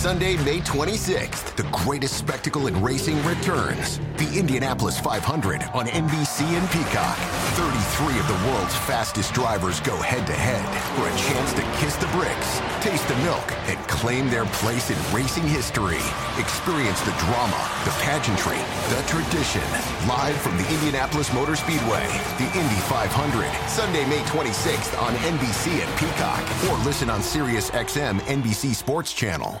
Sunday, May 26th, the greatest spectacle in racing returns. The Indianapolis 500 on NBC and Peacock. 33 of the world's fastest drivers go head to head for a chance to kiss the bricks, taste the milk, and claim their place in racing history. Experience the drama, the pageantry, the tradition. Live from the Indianapolis Motor Speedway, the Indy 500, Sunday, May 26th on NBC and Peacock, or listen on Sirius XM NBC Sports Channel.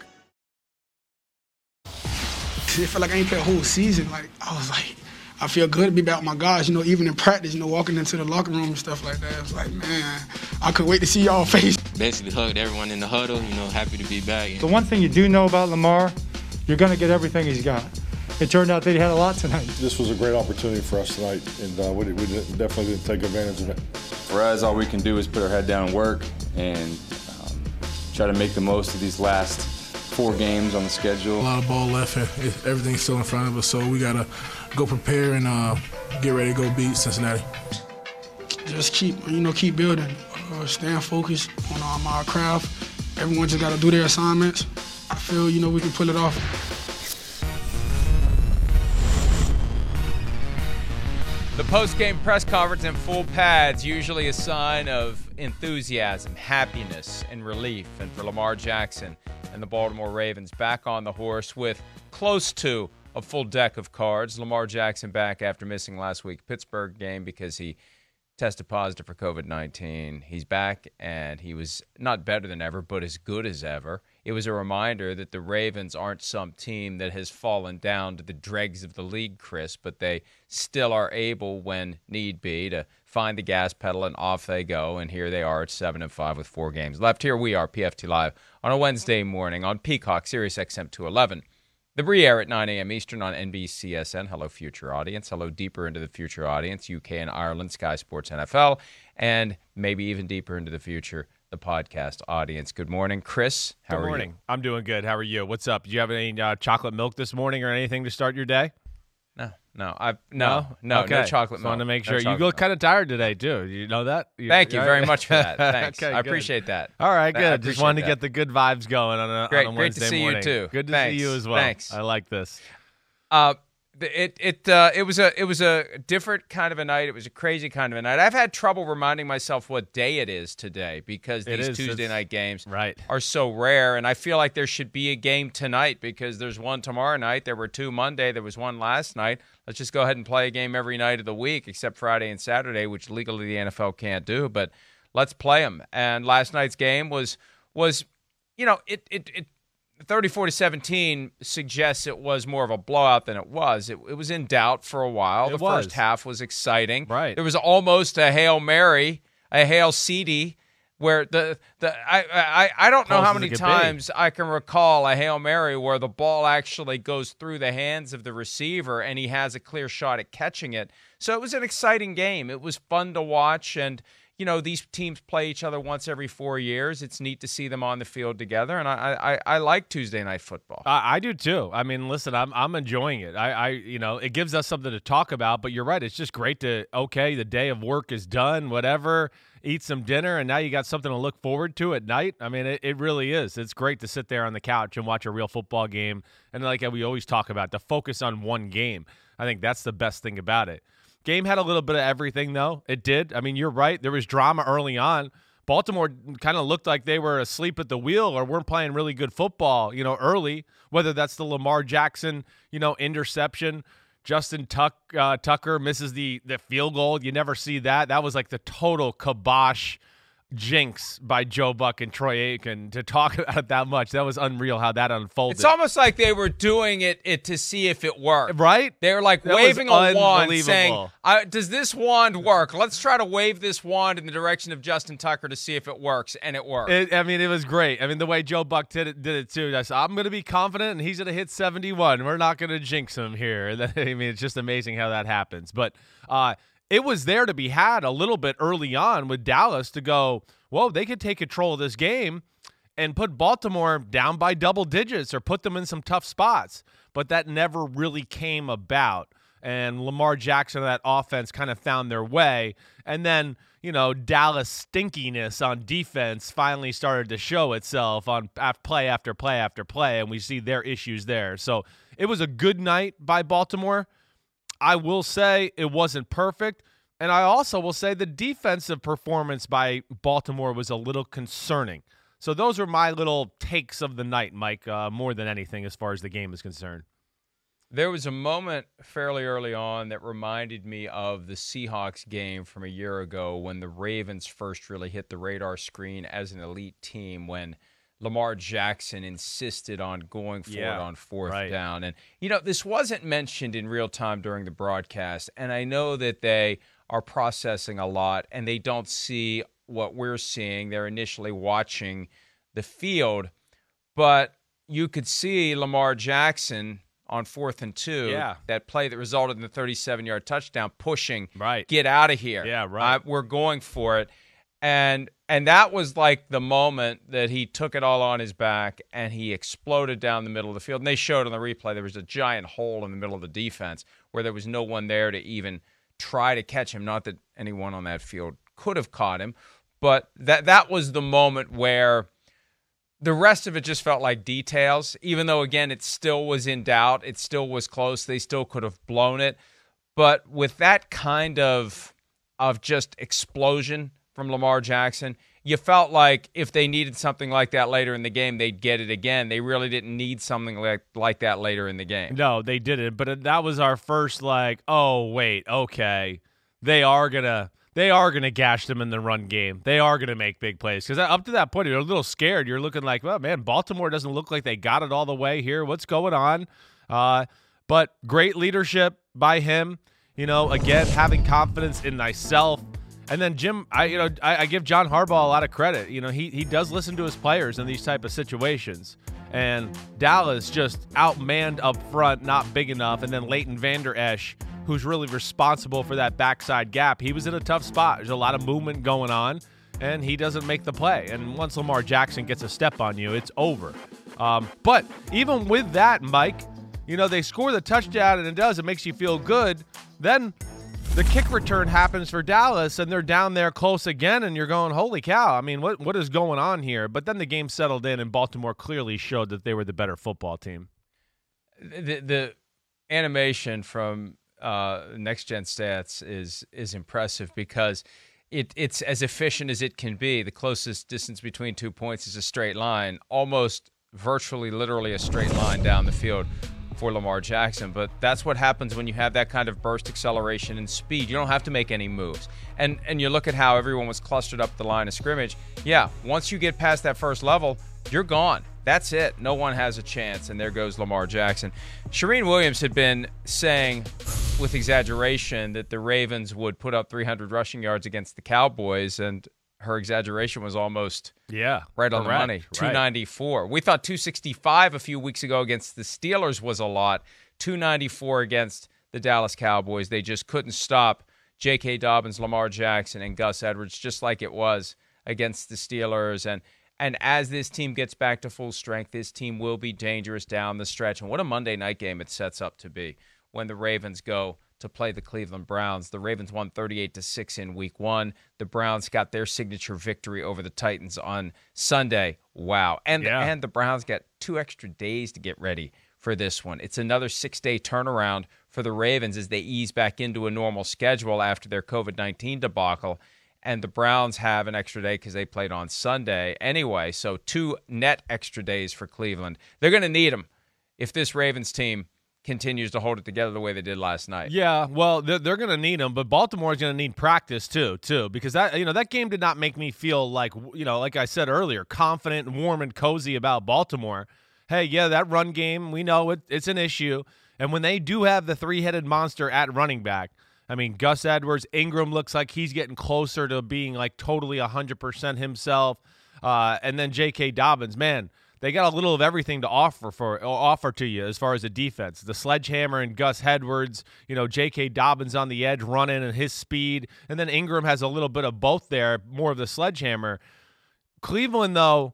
It felt like I ain't played a whole season. Like, I was like, I feel good to be back with my guys, you know, even in practice, you know, walking into the locker room and stuff like that. It's like, man, I could wait to see y'all face. Basically hugged everyone in the huddle, you know, happy to be back. The one thing you do know about Lamar, you're going to get everything he's got. It turned out that he had a lot tonight. This was a great opportunity for us tonight, and uh, we, we definitely didn't take advantage of it. For us, all we can do is put our head down and work and um, try to make the most of these last four games on the schedule. A lot of ball left, and everything's still in front of us, so we got to go prepare and uh, get ready to go beat Cincinnati. Just keep, you know, keep building. Uh, staying focused on um, our craft. Everyone just got to do their assignments. I feel, you know, we can pull it off. The post-game press conference in full pads usually a sign of enthusiasm, happiness, and relief. And for Lamar Jackson and the Baltimore Ravens back on the horse with close to a full deck of cards. Lamar Jackson back after missing last week Pittsburgh game because he tested positive for COVID 19. He's back and he was not better than ever, but as good as ever. It was a reminder that the Ravens aren't some team that has fallen down to the dregs of the league, Chris, but they still are able, when need be, to find the gas pedal and off they go. And here they are at 7 and 5 with four games left. Here we are, PFT Live, on a Wednesday morning on Peacock, Sirius XM 211. The re-air at 9 a.m. Eastern on NBCSN. Hello, future audience. Hello, deeper into the future audience, UK and Ireland, Sky Sports NFL, and maybe even deeper into the future, the podcast audience. Good morning, Chris. How good morning. you? I'm doing good. How are you? What's up? Do you have any uh, chocolate milk this morning or anything to start your day? No, no, I no, no, okay. no chocolate Just milk. wanted to make No sure you look milk. kind of tired today too. You know that? You, Thank you very much for that. Thanks. okay, I good. appreciate that. All right, I good. Just wanted to get the good vibes going on a, Great- on a great to Wednesday see you, too. Good to Thanks. see you as well. Thanks. I like this. Uh, it it uh, it was a it was a different kind of a night. It was a crazy kind of a night. I've had trouble reminding myself what day it is today because It these is. Tuesday night games right. are so rare, and I feel like there should be a game tonight because there's one tomorrow night. There were two Monday. There was one last night. Let's just go ahead and play a game every night of the week except Friday and Saturday, which legally the NFL can't do. But let's play them. And last night's game was was you know it it it 34 to 17 suggests it was more of a blowout than it was. It, it was in doubt for a while. It the was. first half was exciting. Right. There was almost a Hail Mary, a Hail CD, where the, the I, I, I don't know Close how many could be. times I can recall a Hail Mary where the ball actually goes through the hands of the receiver and he has a clear shot at catching it. So it was an exciting game. It was fun to watch and you know these teams play each other once every four years. It's neat to see them on the field together, and I I, I like Tuesday night football. I, I do too. I mean, listen, I'm I'm enjoying it. I, I you know it gives us something to talk about. But you're right. It's just great to okay, the day of work is done. Whatever, eat some dinner, and now you got something to look forward to at night. I mean, it, it really is. It's great to sit there on the couch and watch a real football game. And like we always talk about, to focus on one game. I think that's the best thing about it. Game had a little bit of everything, though. It did. I mean, you're right. There was drama early on. Baltimore kind of looked like they were asleep at the wheel or weren't playing really good football, you know, early, whether that's the Lamar Jackson, you know, interception. Justin Tuck, uh, Tucker misses the, the field goal. You never see that. That was like the total kibosh jinx by Joe Buck and Troy Aikman to talk about it that much. That was unreal how that unfolded. It's almost like they were doing it, it to see if it worked. Right? They were like That waving a wand saying, uh, Does this wand work? Let's try to wave this wand in the direction of Justin Tucker to see if it works. And it worked. It, I mean, it was great. I mean, the way Joe Buck did it, did it too. I said, I'm going to be confident, and he's going to hit 71. We're not going to jinx him here. I mean, it's just amazing how that happens. But uh, it was there to be had a little bit early on with Dallas to go, whoa, they could take control of this game and put Baltimore down by double digits or put them in some tough spots. But that never really came about. And Lamar Jackson and that offense kind of found their way. And then, you know, Dallas stinkiness on defense finally started to show itself on play after play after play. And we see their issues there. So it was a good night by Baltimore. I will say it wasn't perfect. And I also will say the defensive performance by Baltimore was a little concerning. So those are my little takes of the night, Mike, uh, more than anything as far as the game is concerned. There was a moment fairly early on that reminded me of the Seahawks game from a year ago when the Ravens first really hit the radar screen as an elite team when Lamar Jackson insisted on going for Yeah, it on fourth right. down. And, you know, this wasn't mentioned in real time during the broadcast. And I know that they are processing a lot and they don't see what we're seeing. They're initially watching the field, but you could see Lamar Jackson on fourth and two. Yeah. That play that resulted in the 37 yard touchdown, pushing, Right. get out of here. Yeah, right. Uh, we're going for it. And and that was like the moment that he took it all on his back and he exploded down the middle of the field. And they showed on the replay there was a giant hole in the middle of the defense where there was no one there to even try to catch him. Not that anyone on that field could have caught him, but that that was the moment where the rest of it just felt like details even though again it still was in doubt it still was close they still could have blown it but with that kind of of just explosion from Lamar Jackson you felt like if they needed something like that later in the game they'd get it again they really didn't need something like like that later in the game No, they didn't. But that was our first like, oh wait, okay, they are gonna they are gonna gash them in the run game. They are gonna make big plays because up to that point you're a little scared. You're looking like, well, man, Baltimore doesn't look like they got it all the way here. What's going on? Uh, but great leadership by him. You know, again having confidence in thyself. And then Jim, I you know I, I give John Harbaugh a lot of credit. You know he he does listen to his players in these type of situations. And Dallas just outmanned up front, not big enough. And then Leighton Vander Esch, who's really responsible for that backside gap, he was in a tough spot. There's a lot of movement going on, and he doesn't make the play. And once Lamar Jackson gets a step on you, it's over. Um, but even with that, Mike, you know they score the touchdown, and it does. It makes you feel good. Then the kick return happens for Dallas and they're down there close again and you're going holy cow. I mean what what is going on here? But then the game settled in and Baltimore clearly showed that they were the better football team. The the animation from uh, Next Gen Stats is is impressive because it it's as efficient as it can be. The closest distance between two points is a straight line, almost virtually literally a straight line down the field for Lamar Jackson. But that's what happens when you have that kind of burst acceleration and speed. You don't have to make any moves. And and you look at how everyone was clustered up the line of scrimmage. Yeah, once you get past that first level, you're gone. That's it. No one has a chance. And there goes Lamar Jackson. Shireen Williams had been saying with exaggeration that the Ravens would put up 300 rushing yards against the Cowboys. And her exaggeration was almost yeah right on correct, the money right. 294 we thought 265 a few weeks ago against the steelers was a lot. 294 against the dallas cowboys. They just couldn't stop j.k dobbins lamar jackson and gus edwards just like it was against the steelers. And and as this team gets back to full strength this team will be dangerous down the stretch. And what a monday night game it sets up to be when the ravens go to play the Cleveland Browns. The Ravens won 38 to 6 in week 1. The Browns got their signature victory over the Titans on Sunday. Wow. And Yeah. and the Browns got 2 extra days to get ready for this one. It's another 6-day turnaround for the Ravens as they ease back into a normal schedule after their COVID-19 debacle. And the Browns have an extra day because they played on Sunday anyway. So two net extra days for Cleveland. They're going to need them if this Ravens team continues to hold it together the way they did last night. Yeah, well, they're, they're going to need them, but Baltimore is going to need practice too, too, because that you know that game did not make me feel like you know, like I said earlier, confident, and warm, and cozy about Baltimore. Hey, yeah, that run game, we know it, it's an issue, and when they do have the three-headed monster at running back. I mean, Gus Edwards, Ingram looks like he's getting closer to being like totally 100% himself. Uh, and then J.K. Dobbins, man, they got a little of everything to offer for offer to you as far as the defense. The sledgehammer and Gus Edwards, you know, J.K. Dobbins on the edge running and his speed, and then Ingram has a little bit of both there, more of the sledgehammer. Cleveland, though,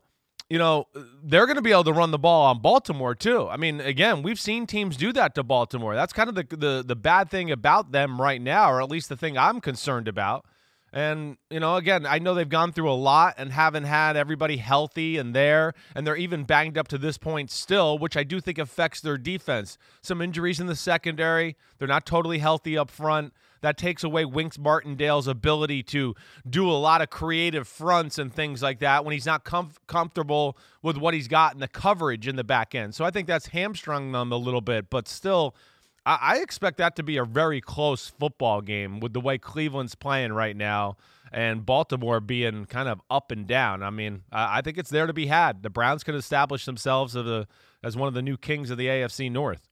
you know, they're going to be able to run the ball on Baltimore too. I mean, again, we've seen teams do that to Baltimore. That's kind of the the the bad thing about them right now, or at least the thing I'm concerned about. And, you know, again, I know they've gone through a lot and haven't had everybody healthy and there, and they're even banged up to this point still, which I do think affects their defense. Some injuries in the secondary. They're not totally healthy up front. That takes away Winks Martindale's ability to do a lot of creative fronts and things like that when he's not com- comfortable with what he's got in the coverage in the back end. So I think that's hamstrung them a little bit, but still – I, expect that to be a very close football game with the way Cleveland's playing right now and Baltimore being kind of up and down. I mean, I, think it's there to be had. The Browns can establish themselves as one of the new kings of the AFC North.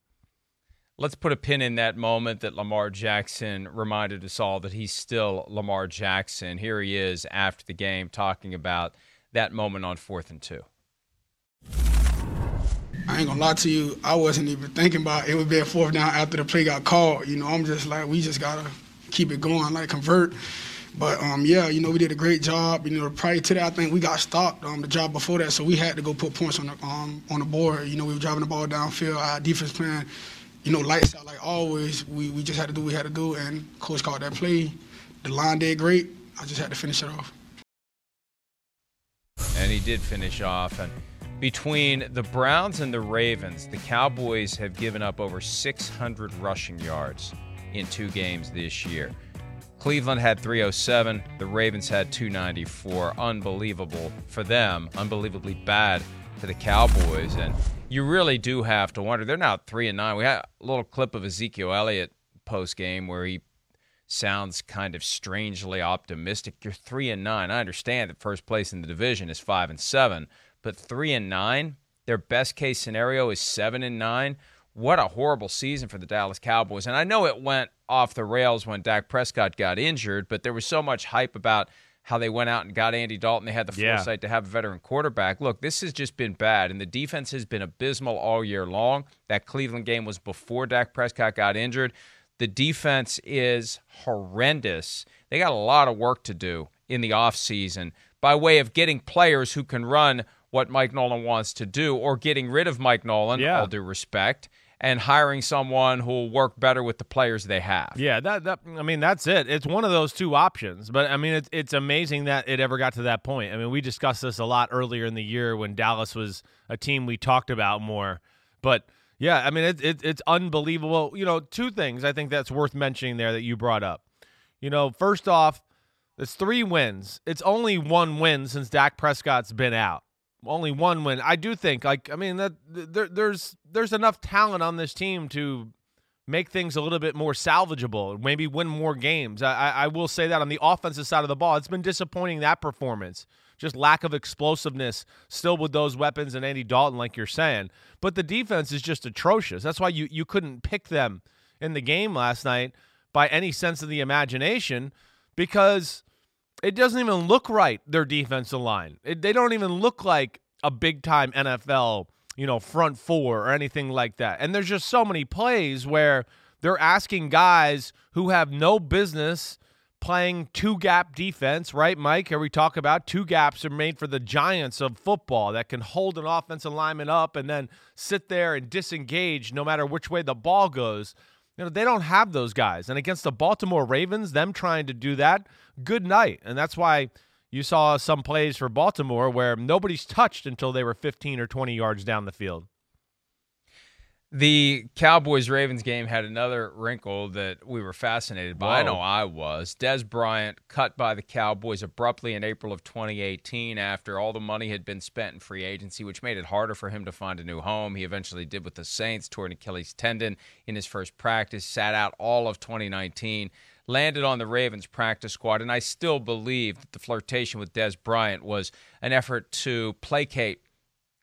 Let's put a pin in that moment that Lamar Jackson reminded us all that he's still Lamar Jackson. Here he is after the game talking about that moment on fourth and two. I ain't gonna lie to you, I wasn't even thinking about it would be a fourth down after the play got called. You know, I'm just like, we just gotta keep it going, like convert. But um, yeah, you know, we did a great job. You know, prior to that, I think we got stopped um, the job before that, so we had to go put points on the um, on the board. You know, we were driving the ball downfield. Our defense plan, you know, lights out like always. We we just had to do what we had to do, and coach called that play. The line did great. I just had to finish it off. And he did finish off, and between the Browns and the Ravens, the Cowboys have given up over 600 rushing yards in two games this year. Cleveland had 307, the Ravens had 294. Unbelievable for them, unbelievably bad for the Cowboys. And you really do have to wonder. They're now 3 and 9. We had a little clip of Ezekiel Elliott post game where he sounds kind of strangely optimistic. You're 3 and 9. I understand that first place in the division is 5 and 7 but three and nine. Their best case scenario is seven and nine. What a horrible season for the Dallas Cowboys. And I know it went off the rails when Dak Prescott got injured, but there was so much hype about how they went out and got Andy Dalton. They had the foresight yeah. to have a veteran quarterback. Look, this has just been bad, and the defense has been abysmal all year long. That Cleveland game was before Dak Prescott got injured. The defense is horrendous. They got a lot of work to do in the offseason by way of getting players who can run what Mike Nolan wants to do, or getting rid of Mike Nolan, yeah. all due respect, and hiring someone who will work better with the players they have. Yeah, that, that I mean that's it. It's one of those two options. But I mean it's it's amazing that it ever got to that point. I mean, we discussed this a lot earlier in the year when Dallas was a team we talked about more. But yeah, I mean it, it it's unbelievable. You know, two things I think that's worth mentioning there that you brought up. You know, first off, it's three wins. It's only one win since Dak Prescott's been out only one win. I do think, like, I mean, that there, there's there's enough talent on this team to make things a little bit more salvageable, maybe win more games. I, I will say that on the offensive side of the ball, it's been disappointing that performance. Just lack of explosiveness still with those weapons and Andy Dalton, like you're saying. But the defense is just atrocious. That's why you, you couldn't pick them in the game last night by any sense of the imagination because it doesn't even look right, their defensive line. It, they don't even look like a big time NFL, you know, front four or anything like that. And there's just so many plays where they're asking guys who have no business playing two gap defense, right, Mike? Here we talk about two gaps are made for the giants of football that can hold an offensive lineman up and then sit there and disengage no matter which way the ball goes. You know, they don't have those guys. And against the Baltimore Ravens, them trying to do that, good night. And that's why you saw some plays for Baltimore where nobody's touched until they were 15 or 20 yards down the field. The Cowboys Ravens game had another wrinkle that we were fascinated by. I know I was. Dez Bryant cut by the Cowboys abruptly in April of 2018 after all the money had been spent in free agency, which made it harder for him to find a new home. He eventually did with the Saints, tore an Achilles tendon in his first practice, sat out all of 2019, landed on the Ravens practice squad, and I still believe that the flirtation with Dez Bryant was an effort to placate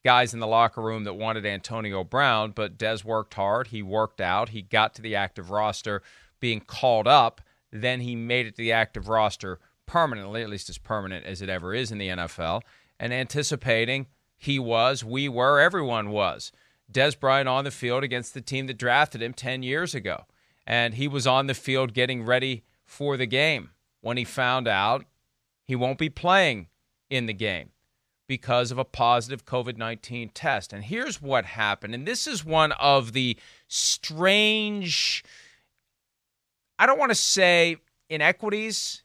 guys in the locker room that wanted Antonio Brown, but Dez worked hard. He worked out. He got to the active roster, being called up. Then he made it to the active roster permanently, at least as permanent as it ever is in the NFL, and anticipating he was, we were, everyone was. Dez Bryant on the field against the team that drafted him 10 years ago. And he was on the field getting ready for the game when he found out he won't be playing in the game because of a positive COVID 19 test. And here's what happened. And this is one of the strange, I don't want to say inequities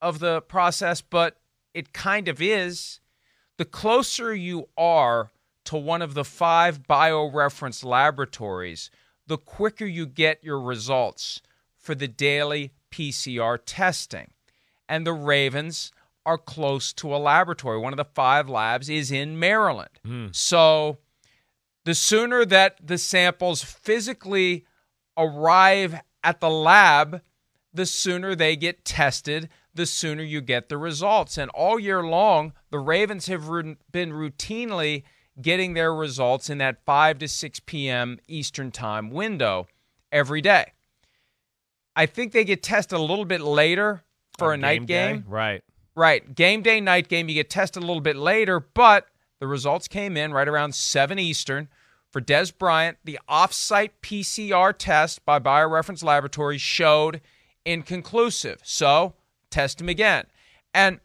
of the process, but it kind of is. The closer you are to one of the five bioreference laboratories, the quicker you get your results for the daily PCR testing. And the Ravens are close to a laboratory. One of the five labs is in Maryland. Hmm. So the sooner that the samples physically arrive at the lab, the sooner they get tested, the sooner you get the results. And all year long, the Ravens have been routinely getting their results in that 5 to 6 p.m. Eastern Time window every day. I think they get tested a little bit later for On a night game day? Right. Right. Game day, night game, you get tested a little bit later, but the results came in right around 7 Eastern. For Dez Bryant, the offsite PCR test by Bioreference Laboratories showed inconclusive. So, test him again. And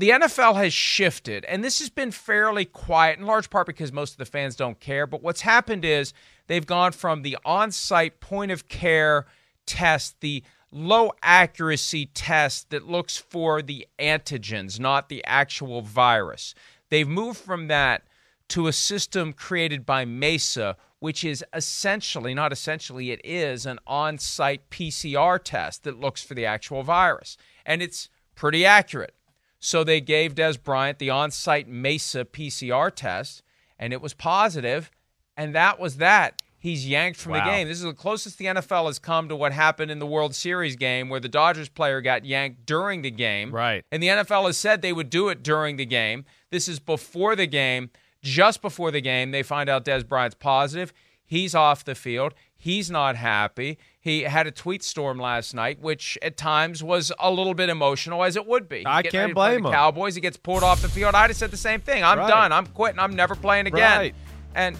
the NFL has shifted, and this has been fairly quiet, in large part because most of the fans don't care. But what's happened is they've gone from the on site point of care test, the low accuracy test that looks for the antigens, not the actual virus. They've moved from that to a system created by Mesa, which is essentially, not essentially, it is an on site PCR test that looks for the actual virus. And it's pretty accurate. So they gave Dez Bryant the on site Mesa PCR test, and it was positive, and that was that. He's yanked from the game. This is the closest the NFL has come to what happened in the World Series game where the Dodgers player got yanked during the game. Right. And the NFL has said they would do it during the game. This is before the game. Just before the game, they find out Dez Bryant's positive. He's off the field. He's not happy. He had a tweet storm last night, which at times was a little bit emotional, as it would be. He's I can't ready to play blame the him. Cowboys. He gets pulled off the field. I'd have said the same thing. I'm Right. done. I'm quitting. I'm never playing again. Right. And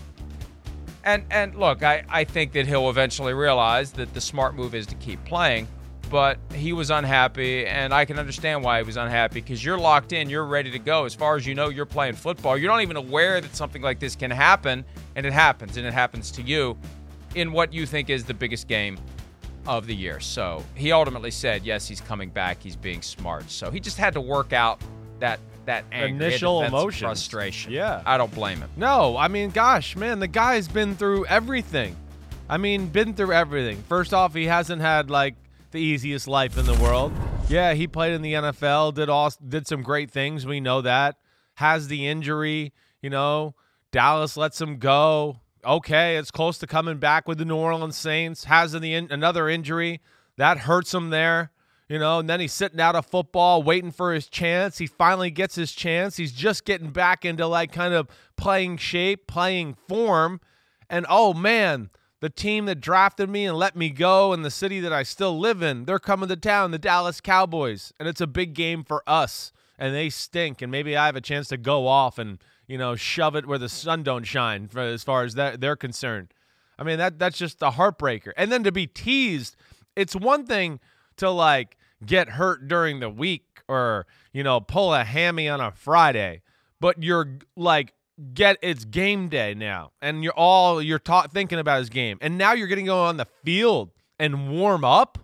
and and look, I, I think that he'll eventually realize that the smart move is to keep playing. But he was unhappy, and I can understand why he was unhappy because you're locked in, you're ready to go. As far as you know, you're playing football. You're not even aware that something like this can happen, and it happens, and it happens to you in what you think is the biggest game of the year. So he ultimately said, yes, he's coming back. He's being smart. So he just had to work out that that anger, He had to Initial emotion, frustration. Yeah. I don't blame him. No, I mean, gosh, man, the guy's been through everything. I mean, been through everything. First off, he hasn't had like the easiest life in the world. Yeah, he played in the NFL, did all did some great things. We know that. Has the injury, you know. Dallas lets him go. Okay, it's close to coming back with the New Orleans Saints. Has the in, another injury that hurts him there. You know, and then he's sitting out of football waiting for his chance. He finally gets his chance. He's just getting back into like kind of playing shape, playing form. And oh man, the team that drafted me and let me go in the city that I still live in, they're coming to town, the Dallas Cowboys. And it's a big game for us. And they stink. And maybe I have a chance to go off and, you know, shove it where the sun don't shine for, as far as that they're concerned. I mean, that that's just a heartbreaker. And then to be teased, it's one thing to like get hurt during the week or, you know, pull a hammy on a Friday, but you're like get it's game day now and you're all you're ta- thinking about is game. And now you're getting to go on the field and warm up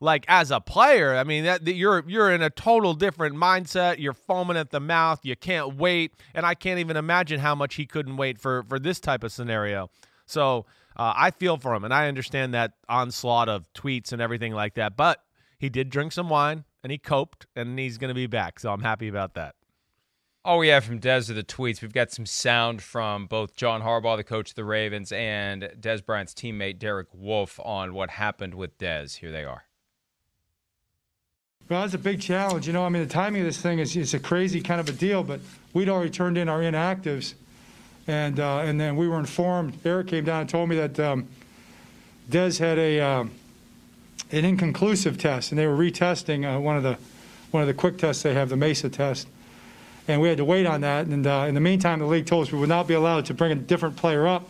like as a player. I mean, that, that you're you're in a total different mindset. You're foaming at the mouth. You can't wait, and I can't even imagine how much he couldn't wait for for this type of scenario. So uh, I feel for him, and I understand that onslaught of tweets and everything like that. But he did drink some wine, and he coped, and he's going to be back. So I'm happy about that. All we have from Dez are the tweets. We've got some sound from both John Harbaugh, the coach of the Ravens, and Dez Bryant's teammate Derek Wolfe on what happened with Dez. Here they are. Well, it's a big challenge. You know, I mean, the timing of this thing is it's a crazy kind of a deal, but we'd already turned in our inactives. And, uh, and then we were informed, Eric came down and told me that um, Dez had a, um, an inconclusive test, and they were retesting uh, one, of the, one of the quick tests they have, the MESA test. And we had to wait on that. And uh, in the meantime, the league told us we would not be allowed to bring a different player up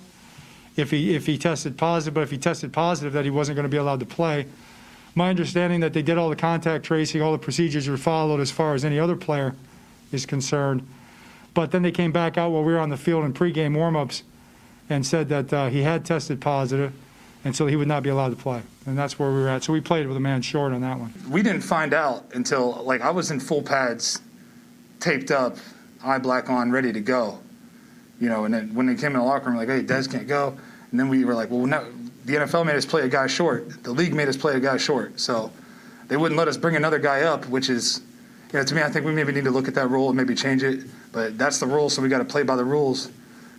if he, if he tested positive, but if he tested positive, that he wasn't going to be allowed to play my understanding that they did all the contact tracing, all the procedures were followed as far as any other player is concerned. But then they came back out while we were on the field in pregame warmups and said that uh, he had tested positive, and so he would not be allowed to play. And that's where we were at. So we played with a man short on that one. We didn't find out until like I was in full pads, taped up, eye black on, ready to go. You know, and then when they came in the locker room, like, hey, Dez can't go. And then we were like, well, no, the NFL made us play a guy short. The league made us play a guy short. So they wouldn't let us bring another guy up, which is, you know, to me, I think we maybe need to look at that rule and maybe change it. But that's the rule, so we got to play by the rules.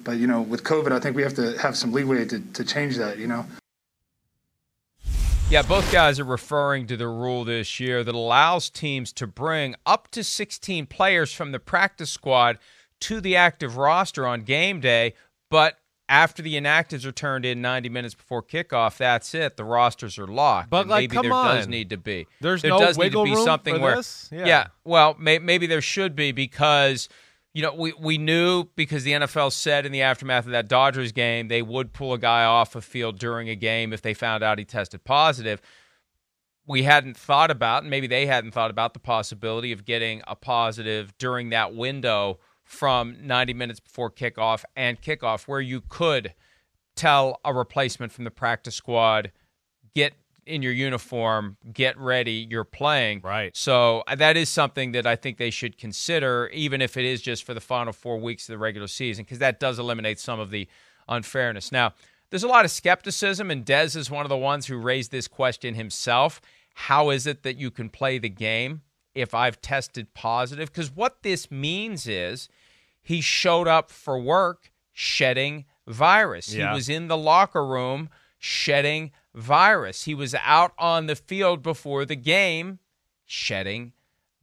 But you know, with COVID, I think we have to have some leeway to, to change that. You know. Yeah, both guys are referring to the rule this year that allows teams to bring up to 16 players from the practice squad to the active roster on game day, but after the inactives are turned in 90 minutes before kickoff, that's it. The rosters are locked. But like, maybe come there on. does need to be. There's there no does wiggle need to be room something for where. Yeah. Yeah. Well, may, maybe there should be because you know we we knew because the NFL said in the aftermath of that Dodgers game they would pull a guy off a field during a game if they found out he tested positive. We hadn't thought about, and maybe they hadn't thought about the possibility of getting a positive during that window from 90 minutes before kickoff and kickoff, where you could tell a replacement from the practice squad, get in your uniform, get ready, you're playing. Right. So uh, that is something that I think they should consider, even if it is just for the final four weeks of the regular season, because that does eliminate some of the unfairness. Now, there's a lot of skepticism, and Dez is one of the ones who raised this question himself. How is it that you can play the game if I've tested positive? Because what this means is he showed up for work shedding virus. Yeah. He was in the locker room shedding virus. He was out on the field before the game shedding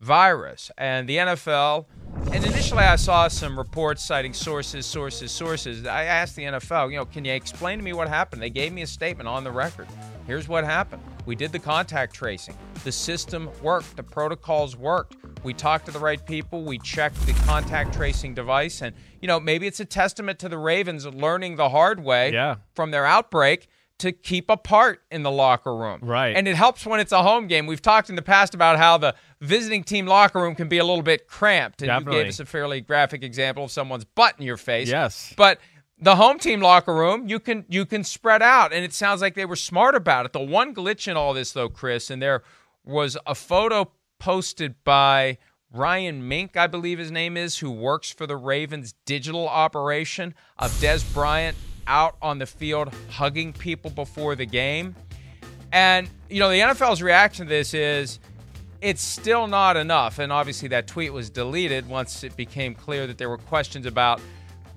virus. And the NFL, and initially I saw some reports citing sources, sources, sources. I asked the NFL, you know, can you explain to me what happened? They gave me a statement on the record. Here's what happened. We did the contact tracing. The system worked. The protocols worked. We talked to the right people. We checked the contact tracing device. And, you know, maybe it's a testament to the Ravens learning the hard way Yeah. from their outbreak to keep apart in the locker room. Right. And it helps when it's a home game. We've talked in the past about how the visiting team locker room can be a little bit cramped. And you Definitely. gave us a fairly graphic example of someone's butt in your face. Yes. But the home team locker room, you can you can spread out, and it sounds like they were smart about it. The one glitch in all this, though, Chris, and there was a photo posted by Ryan Mink, I believe his name is, who works for the Ravens digital operation of Dez Bryant out on the field hugging people before the game. And, you know, the NFL's reaction to this is it's still not enough. And obviously, that tweet was deleted once it became clear that there were questions about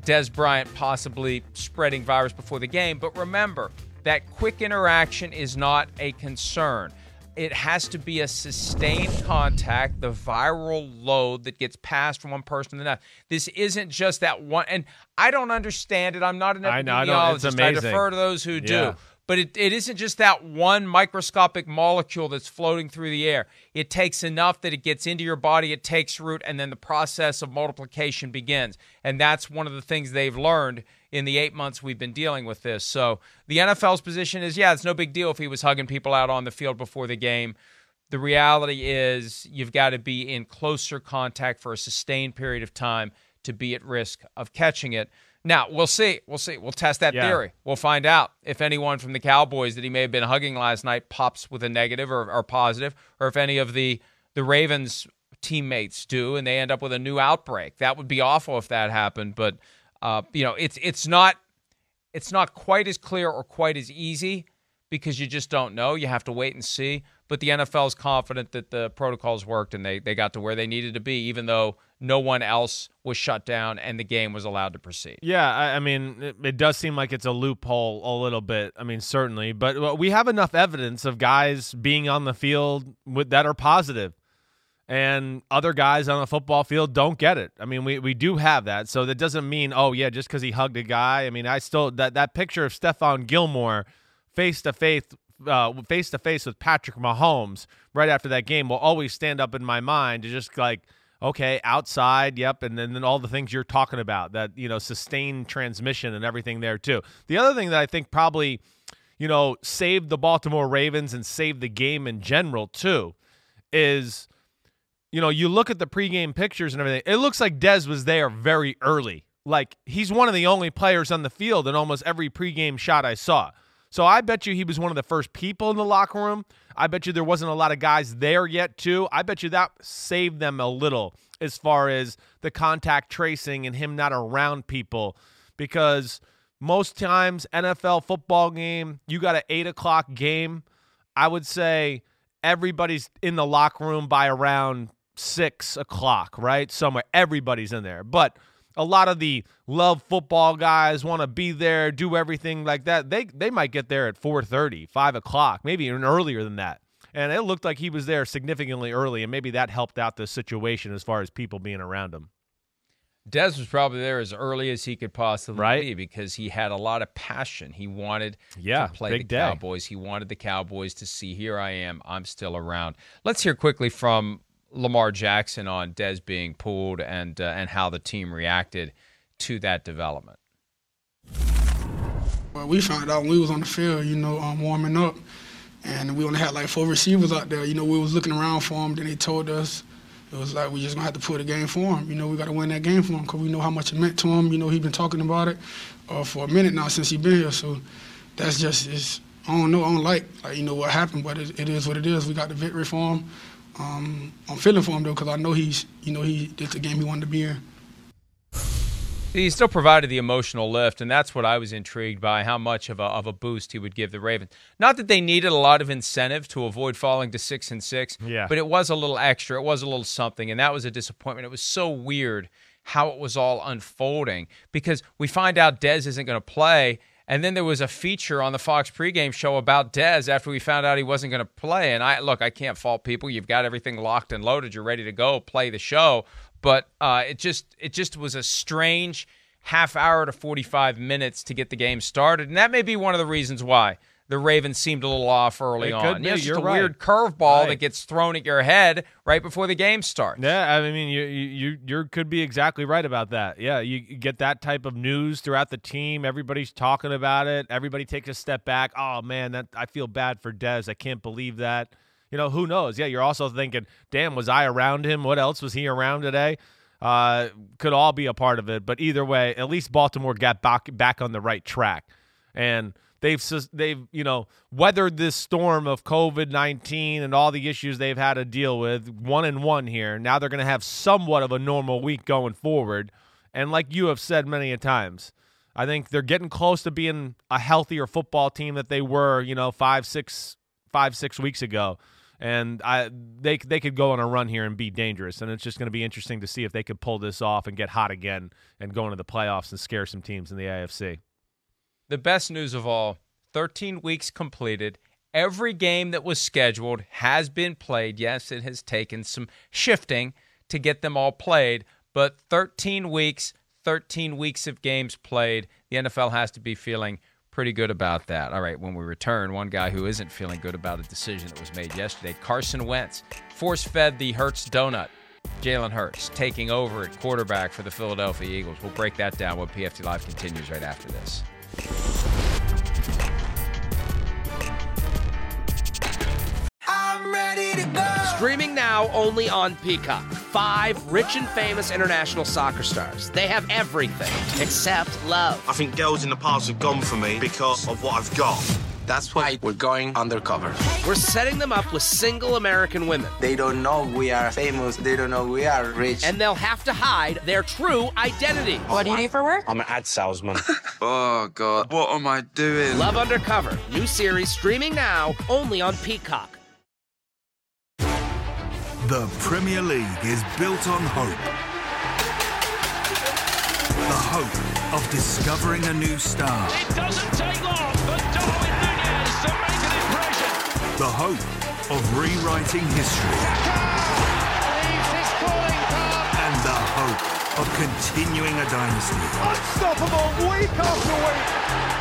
Dez Bryant possibly spreading virus before the game. But remember, that quick interaction is not a concern. It has to be a sustained contact, the viral load that gets passed from one person to another. This isn't just that one. And I don't understand it. I'm not an I know, I epidemiologist. I, defer to those who Yeah. do. But it, it isn't just that one microscopic molecule that's floating through the air. It takes enough that it gets into your body, it takes root, and then the process of multiplication begins. And that's one of the things they've learned in the eight months we've been dealing with this. So the NFL's position is yeah, it's no big deal if he was hugging people out on the field before the game. The reality is you've got to be in closer contact for a sustained period of time to be at risk of catching it. Now, we'll see. We'll see. We'll test that Yeah. theory. We'll find out if anyone from the Cowboys that he may have been hugging last night pops with a negative or, or positive, or if any of the, the Ravens teammates do and they end up with a new outbreak. That would be awful if that happened. But, uh, you know, it's, it's not It's not quite as clear or quite as easy because you just don't know. You have to wait and see. But the NFL is confident that the protocols worked and they, they got to where they needed to be, even though no one else was shut down and the game was allowed to proceed. Yeah, I, I mean, it, it, does seem like it's a loophole a little bit. I mean, certainly, but we have enough evidence of guys being on the field with, that are positive, and other guys on the football field don't get it. I mean, we, we do have that, so that doesn't mean oh yeah, just because he hugged a guy. I mean, I still that that picture of Stephon Gilmore face to uh, face face to face with Patrick Mahomes right after that game will always stand up in my mind to just like okay outside yep and then, then all the things you're talking about that you know sustained transmission and everything there too. The other thing that i think probably you know saved the baltimore ravens and saved the game in general too is you know you look at the pregame pictures and everything it looks like dez was there very early. Like he's one of the only players on the field in almost every pregame shot i saw so I bet you he was one of the first people in the locker room. I bet you there wasn't a lot of guys there yet, too. I bet you that saved them a little as far as the contact tracing and him not around people because most times NFL football game, you got an eight o'clock game. I would say everybody's in the locker room by around six o'clock, right? Somewhere everybody's in there. But a lot of the love football guys want to be there, do everything like that. They they might get there at 4:30, 5 o'clock, maybe even earlier than that. And it looked like he was there significantly early, and maybe that helped out the situation as far as people being around him. Dez was probably there as early as he could possibly right? be because he had a lot of passion. He wanted yeah, to play the day. Cowboys. He wanted the Cowboys to see, here I am, I'm still around. Let's hear quickly from Lamar Jackson on Dez being pulled and uh, and how the team reacted to that development. Well, we found out when we was on the field, you know, um, warming up, and we only had like four receivers out there. You know, we was looking around for them. Then they told us it was like we just gonna have to put a game for him. You know, we got to win that game for him because we know how much it meant to him. You know, he been talking about it uh, for a minute now since he been here. So that's just it's. I don't know. I don't like, like you know what happened, but it, it is what it is. We got the victory for him. Um, I'm feeling for him though because I know he's, you know, he it's a game he wanted to be in. He still provided the emotional lift, and that's what I was intrigued by how much of a, of a boost he would give the Ravens. Not that they needed a lot of incentive to avoid falling to six and six, yeah. but it was a little extra. It was a little something, and that was a disappointment. It was so weird how it was all unfolding because we find out Dez isn't going to play, and then there was a feature on the Fox pregame show about Dez after we found out he wasn't going to play. And I look, I can't fault people. You've got everything locked and loaded. You're ready to go play the show. But uh, it just it just was a strange half hour to 45 minutes to get the game started, and that may be one of the reasons why the Ravens seemed a little off early it on. Be. Yeah, it's You're just a right. weird curveball right. that gets thrown at your head right before the game starts. Yeah, I mean, you you you could be exactly right about that. Yeah, you get that type of news throughout the team. Everybody's talking about it. Everybody takes a step back. Oh man, that I feel bad for Dez. I can't believe that. You know, who knows? Yeah, you're also thinking, damn, was I around him? What else was he around today? Uh, could all be a part of it. But either way, at least Baltimore got back back on the right track, and they've they've you know weathered this storm of COVID nineteen and all the issues they've had to deal with. One and one here. Now they're going to have somewhat of a normal week going forward. And like you have said many a times, I think they're getting close to being a healthier football team that they were, you know, five six five six weeks ago. And I they they could go on a run here and be dangerous. And it's just going to be interesting to see if they could pull this off and get hot again and go into the playoffs and scare some teams in the AFC the best news of all 13 weeks completed. Every game that was scheduled has been played. Yes, it has taken some shifting to get them all played, but 13 weeks, 13 weeks of games played. The NFL has to be feeling pretty good about that. All right, when we return, one guy who isn't feeling good about a decision that was made yesterday, Carson Wentz, force fed the Hertz donut. Jalen Hurts taking over at quarterback for the Philadelphia Eagles. We'll break that down when PFT Live continues right after this. Streaming now only on Peacock. Five rich and famous international soccer stars. They have everything except love. I think girls in the past have gone for me because of what I've got. That's why we're going undercover. We're setting them up with single American women. They don't know we are famous. They don't know we are rich. And they'll have to hide their true identity. What do you do for work? I'm an ad salesman. oh, God. What am I doing? Love Undercover. New series streaming now only on Peacock. The Premier League is built on hope. The hope of discovering a new star. It doesn't take long for Darwin Nunez to make an impression. The hope of rewriting history. And the hope of continuing a dynasty. Unstoppable week after week.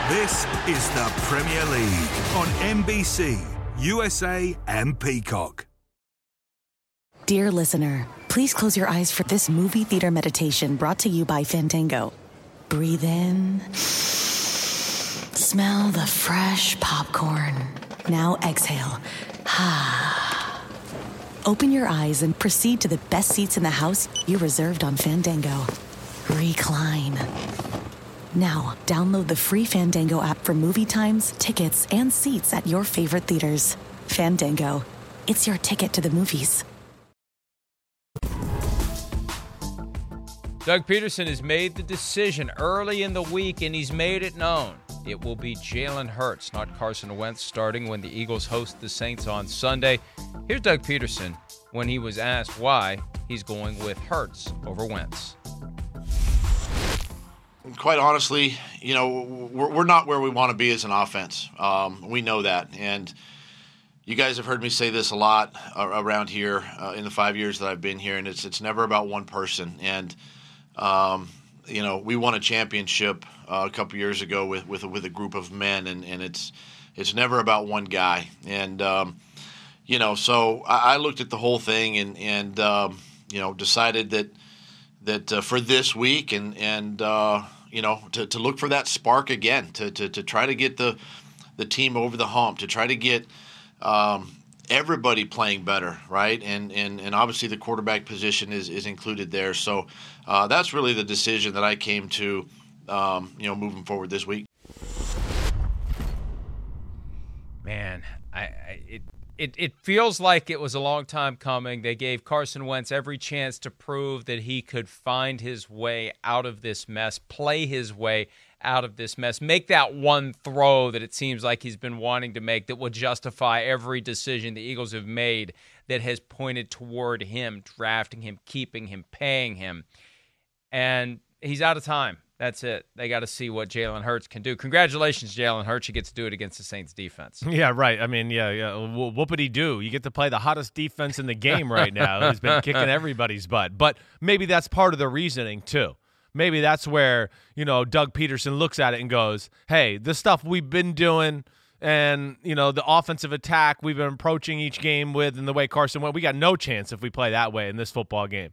This is the Premier League on NBC, USA, and Peacock. Dear listener, please close your eyes for this movie theater meditation brought to you by Fandango. Breathe in. Smell the fresh popcorn. Now exhale. Ha. Open your eyes and proceed to the best seats in the house you reserved on Fandango. Recline. Now, download the free Fandango app for movie times, tickets, and seats at your favorite theaters. Fandango. It's your ticket to the movies. Doug Pederson has made the decision early in the week, and he's made it known. It will be Jalen Hurts, not Carson Wentz, starting when the Eagles host the Saints on Sunday. Here's Doug Pederson when he was asked why he's going with Hurts over Wentz. Quite honestly, you know, we're, not where we want to be as an offense. Um, we know that. And you guys have heard me say this a lot around here uh, in the five years that I've been here, and it's, it's never about one person. And, um, you know, we won a championship uh, a couple years ago with, with, with a group of men, and, and it's, it's never about one guy. And, um, you know, so I, I, looked at the whole thing and, and um, you know, decided that, that uh, for this week and, and uh, you know, to, to look for that spark again, to, to, to try to get the, the team over the hump, to try to get um, everybody playing better, right? And, and and obviously the quarterback position is, is included there. So uh, that's really the decision that I came to, um, you know, moving forward this week. Man, I, I it it, it feels like it was a long time coming. They gave Carson Wentz every chance to prove that he could find his way out of this mess, play his way out of this mess, make that one throw that it seems like he's been wanting to make that will justify every decision the Eagles have made that has pointed toward him, drafting him, keeping him, paying him. And he's out of time. That's it. They got to see what Jalen Hurts can do. Congratulations, Jalen Hurts. You get to do it against the Saints defense. Yeah, right. I mean, yeah, yeah. Whoopity do. You get to play the hottest defense in the game right now, who's been kicking everybody's butt. But maybe that's part of the reasoning too. Maybe that's where you know Doug Pederson looks at it and goes, "Hey, the stuff we've been doing." And you know the offensive attack we've been approaching each game with, and the way Carson went, we got no chance if we play that way in this football game.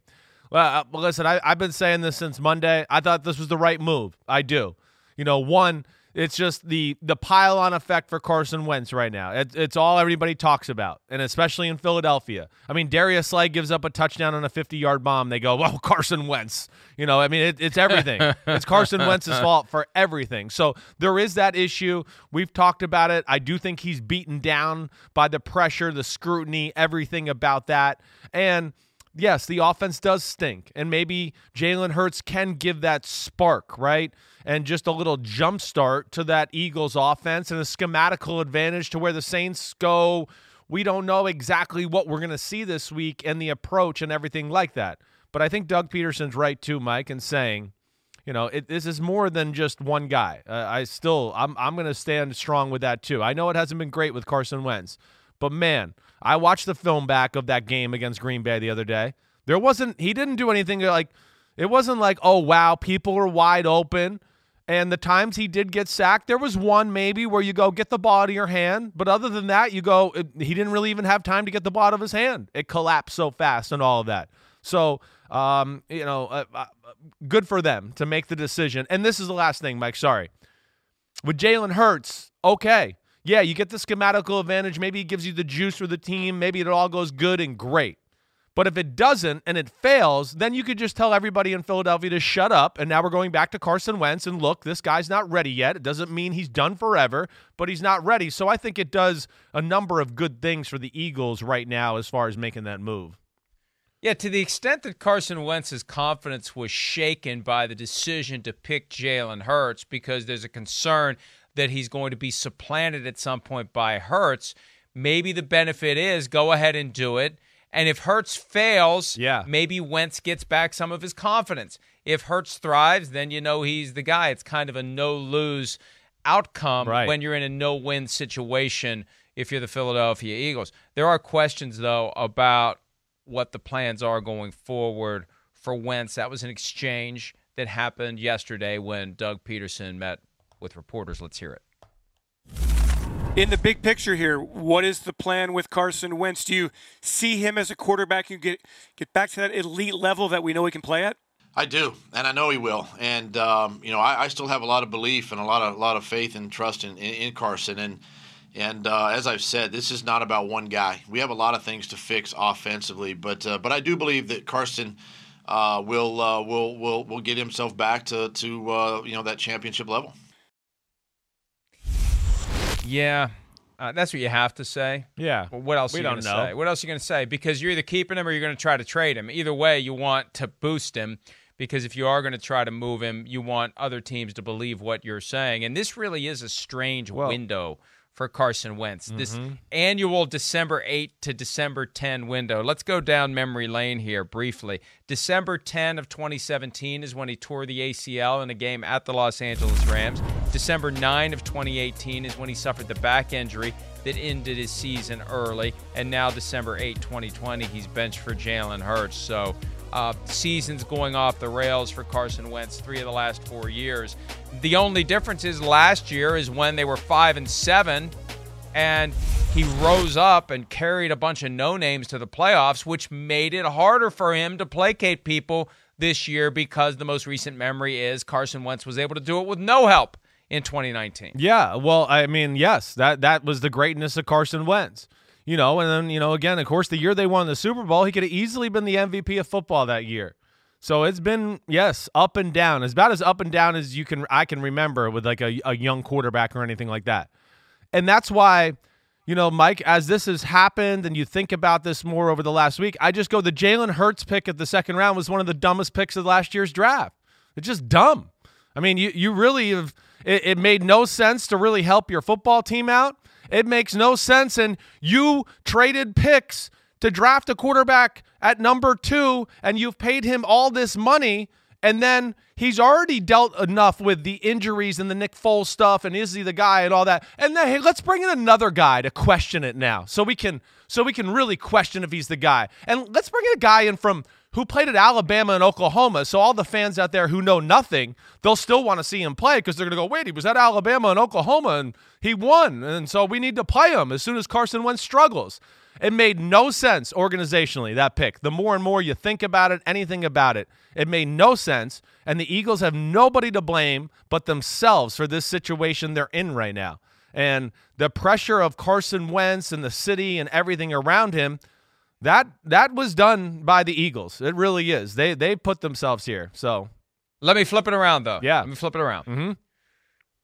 Well, uh, listen, I, I've been saying this since Monday. I thought this was the right move. I do. You know, one, it's just the the pile on effect for Carson Wentz right now. It, it's all everybody talks about, and especially in Philadelphia. I mean, Darius Slay gives up a touchdown on a 50 yard bomb. They go, "Well, Carson Wentz." You know, I mean, it, it's everything. it's Carson Wentz's fault for everything. So there is that issue. We've talked about it. I do think he's beaten down by the pressure, the scrutiny, everything about that, and yes, the offense does stink, and maybe Jalen Hurts can give that spark, right? And just a little jump start to that Eagles offense and a schematical advantage to where the Saints go. We don't know exactly what we're going to see this week and the approach and everything like that. But I think Doug Pederson's right too, Mike, in saying, you know, it, this is more than just one guy. Uh, I still, I'm, I'm going to stand strong with that too. I know it hasn't been great with Carson Wentz, but man, I watched the film back of that game against Green Bay the other day. There wasn't he didn't do anything like it wasn't like, "Oh wow, people were wide open." And the times he did get sacked, there was one maybe where you go get the ball out of your hand, but other than that, you go it, he didn't really even have time to get the ball out of his hand. It collapsed so fast and all of that. So, um, you know, uh, uh, good for them to make the decision. And this is the last thing, Mike. Sorry. With Jalen Hurts, okay, yeah, you get the schematical advantage. Maybe it gives you the juice for the team. Maybe it all goes good and great. But if it doesn't and it fails, then you could just tell everybody in Philadelphia to shut up. And now we're going back to Carson Wentz and look, this guy's not ready yet. It doesn't mean he's done forever, but he's not ready. So I think it does a number of good things for the Eagles right now as far as making that move. Yeah, to the extent that Carson Wentz's confidence was shaken by the decision to pick Jalen Hurts because there's a concern that he's going to be supplanted at some point by Hurts, maybe the benefit is go ahead and do it. And if Hurts fails, yeah. maybe Wentz gets back some of his confidence. If Hurts thrives, then you know he's the guy. It's kind of a no lose outcome Right. when you're in a no win situation if you're the Philadelphia Eagles. There are questions, though, about what the plans are going forward for Wentz. That was an exchange that happened yesterday when Doug Pederson met with reporters. Let's hear it. In the big picture here, what is the plan with Carson Wentz? Do you see him as a quarterback who get get back to that elite level that we know he can play at? I do, and I know he will. And um, you know, I, I still have a lot of belief and a lot of lot of faith and trust in, in, in Carson. And and uh, as I've said, this is not about one guy. We have a lot of things to fix offensively, but uh, but I do believe that Carson uh, will uh, will will will get himself back to to uh, you know that championship level. Yeah, uh, that's what you have to say. Yeah. Well, what else We are you don't know. say? What else are you going to say? Because you're either keeping him or you're going to try to trade him. Either way, you want to boost him because if you are going to try to move him, you want other teams to believe what you're saying. And this really is a strange window for Carson Wentz. This Mhm. annual December 8 to December 10 window. Let's go down memory lane here briefly. December 10 of 2017 is when he tore the ACL in a game at the Los Angeles Rams. December 9 of 2018 is when he suffered the back injury that ended his season early. And now December 8, 2020, he's benched for Jalen Hurts. So uh, seasons going off the rails for Carson Wentz three of the last four years. The only difference is last year is when they were five and seven, and he rose up and carried a bunch of no names to the playoffs, which made it harder for him to placate people this year because the most recent memory is Carson Wentz was able to do it with no help in 2019. Yeah, well, I mean, yes, that that was the greatness of Carson Wentz. You know, and then you know, again, of course, the year they won the Super Bowl, he could have easily been the MVP of football that year. So it's been yes, up and down, as about as up and down as you can I can remember with like a, a young quarterback or anything like that. And that's why, you know, Mike, as this has happened and you think about this more over the last week, I just go the Jalen Hurts pick at the second round was one of the dumbest picks of last year's draft. It's just dumb. I mean, you you really have it, it made no sense to really help your football team out. It makes no sense, and you traded picks to draft a quarterback at number two, and you've paid him all this money, and then he's already dealt enough with the injuries and the Nick Foles stuff, and is he the guy and all that. And then hey, let's bring in another guy to question it now, so we can so we can really question if he's the guy. And let's bring in a guy in from who played at Alabama and Oklahoma. So all the fans out there who know nothing, they'll still want to see him play because they're going to go, wait, he was at Alabama and Oklahoma and he won. And so we need to play him as soon as Carson Wentz struggles. It made no sense organizationally, that pick. The more and more you think about it, anything about it, it made no sense. And the Eagles have nobody to blame but themselves for this situation they're in right now. And the pressure of Carson Wentz and the city and everything around him, that that was done by the Eagles. It really is. They they put themselves here. So Let me flip it around, though. Yeah. Let me flip it around. Mm-hmm.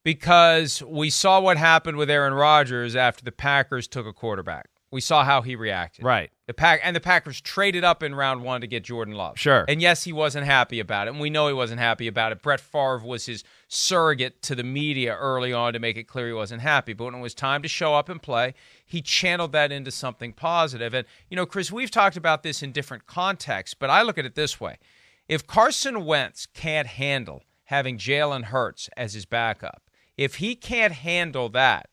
Because we saw what happened with Aaron Rodgers after the Packers took a quarterback. We saw how he reacted. Right. The pack and the Packers traded up in round one to get Jordan Love. Sure. And yes, he wasn't happy about it. And we know he wasn't happy about it. Brett Favre was his surrogate to the media early on to make it clear he wasn't happy. But when it was time to show up and play, he channeled that into something positive. And, you know, Chris, we've talked about this in different contexts, but I look at it this way. If Carson Wentz can't handle having Jalen Hurts as his backup, if he can't handle that,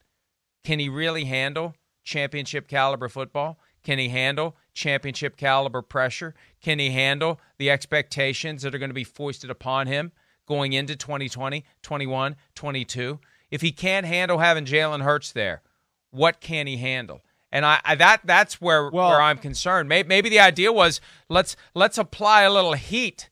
can he really handle championship caliber football? Can he handle championship caliber pressure? Can he handle the expectations that are going to be foisted upon him going into 2020, 21, 22? If he can't handle having Jalen Hurts there, what can he handle? And I, I that that's where where I'm concerned. Maybe, maybe the idea was let's let's apply a little heat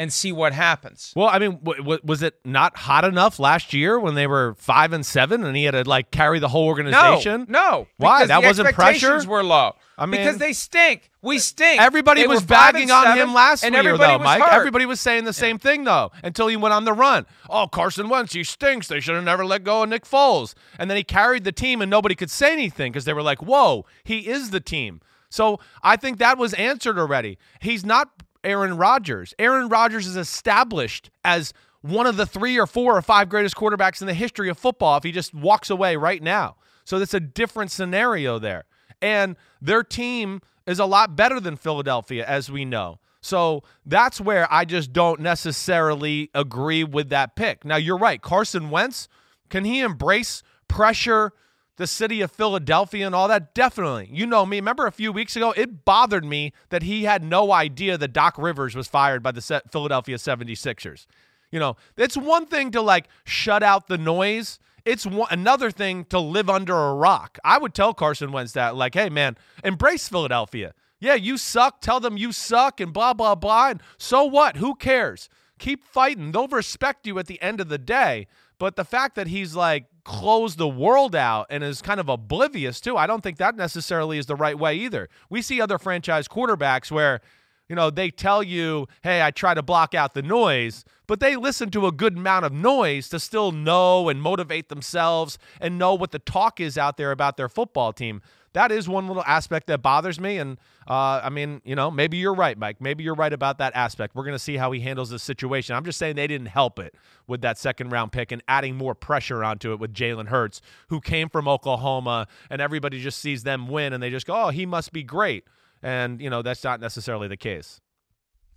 and see what happens. Well, I mean, w- w- was it not hot enough last year when they were five and seven, and he had to like carry the whole organization? No, no. Why? because That the wasn't pressure. expectations Were low. I mean- because they stink. We stink. Everybody They was bagging on him last and year, though, Mike. hurt. Everybody was saying the same thing, though, until he went on the run. Oh, Carson Wentz, he stinks. They should have never let go of Nick Foles. And then he carried the team, and nobody could say anything because they were like, whoa, he is the team. So I think that was answered already. He's not Aaron Rodgers. Aaron Rodgers is established as one of the three or four or five greatest quarterbacks in the history of football if he just walks away right now. So that's a different scenario there. And their team is a lot better than Philadelphia, as we know. So that's where I just don't necessarily agree with that pick. Now, you're right. Carson Wentz, can he embrace pressure, the city of Philadelphia, and all that? Definitely. You know me. Remember a few weeks ago, it bothered me that he had no idea that Doc Rivers was fired by the Philadelphia 76ers. You know, it's one thing to like shut out the noise. It's one, another thing to live under a rock. I would tell Carson Wentz that, like, hey, man, embrace Philadelphia. Yeah, you suck. Tell them you suck and blah, blah, blah. And so what? Who cares? Keep fighting. They'll respect you at the end of the day. But the fact that he's like closed the world out and is kind of oblivious too, I don't think that necessarily is the right way either. We see other franchise quarterbacks where, you know, they tell you, hey, I try to block out the noise, but they listen to a good amount of noise to still know and motivate themselves and know what the talk is out there about their football team. That is one little aspect that bothers me. And uh, I mean, you know, maybe you're right, Mike. Maybe you're right about that aspect. We're going to see how he handles this situation. I'm just saying they didn't help it with that second round pick and adding more pressure onto it with Jalen Hurts, who came from Oklahoma, and everybody just sees them win and they just go, oh, he must be great. And, you know, that's not necessarily the case.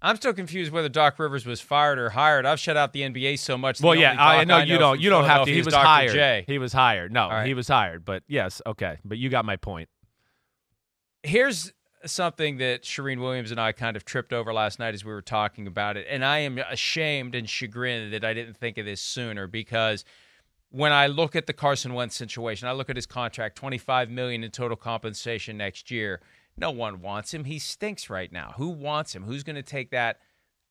I'm still confused whether Doc Rivers was fired or hired. I've shut out the NBA so much. Well, yeah, I know I you don't. You don't have to. He was Dr. hired. J. He was hired. No, right. he was hired. But yes, okay. But you got my point. Here's something that Charean Williams and I kind of tripped over last night as we were talking about it, and I am ashamed and chagrined that I didn't think of this sooner because when I look at the Carson Wentz situation, I look at his contract, 25 million in total compensation next year. No one wants him. He stinks right now. Who wants him? Who's going to take that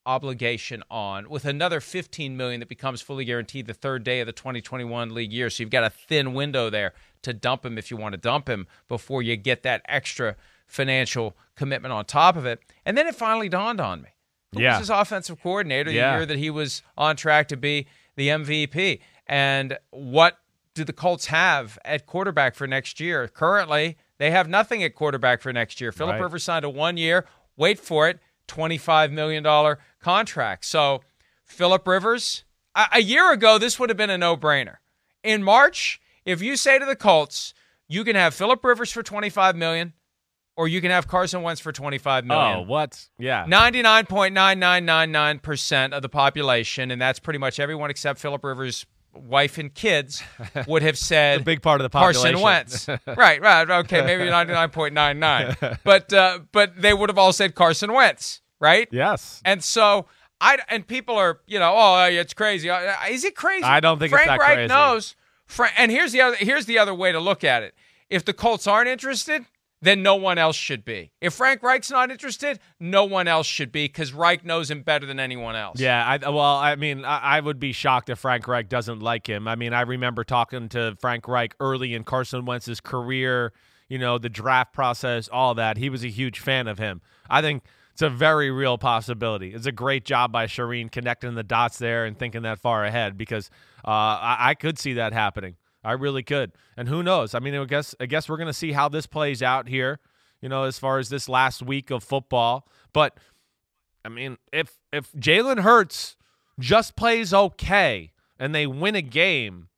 obligation on with another 15 million that becomes fully guaranteed the third day of the 2021 league year. So you've got a thin window there to dump him if you want to dump him before you get that extra financial commitment on top of it. And then it finally dawned on me. Who Yeah. was his offensive coordinator the Yeah. year that he was on track to be the MVP? And what do the Colts have at quarterback for next year? Currently, they have nothing at quarterback for next year. Philip Right. Rivers signed a one year, wait for it, $25 million contract. So, Philip Rivers, a, a year ago, this would have been a no brainer. In March, if you say to the Colts, you can have Philip Rivers for 25 million, or you can have Carson Wentz for 25 million. Oh, what? Yeah. 99.9999% of the population, and that's pretty much everyone except Philip Rivers' wife and kids, would have said a big part of the population. Carson. Wentz. right, right. Okay, maybe 99.99. but uh, but they would have all said Carson Wentz, right? Yes. And so I and people are, you know, oh, it's crazy. Uh, Is it crazy? I don't think it's Frank that Reich crazy. knows. Fra- and here's the other here's the other way to look at it. If the Colts aren't interested, then no one else should be. If Frank Reich's not interested, no one else should be because Reich knows him better than anyone else. Yeah, I, well, I mean, I, I would be shocked if Frank Reich doesn't like him. I mean, I remember talking to Frank Reich early in Carson Wentz's career, you know, the draft process, all that. He was a huge fan of him. I think it's a very real possibility. It's a great job by Charean connecting the dots there and thinking that far ahead because uh, I, I could see that happening. I really could. And who knows? I mean, I guess I guess we're to see how this plays out here, you know, as far as this last week of football. But I mean, if if Jalen Hurts just plays okay and they win a game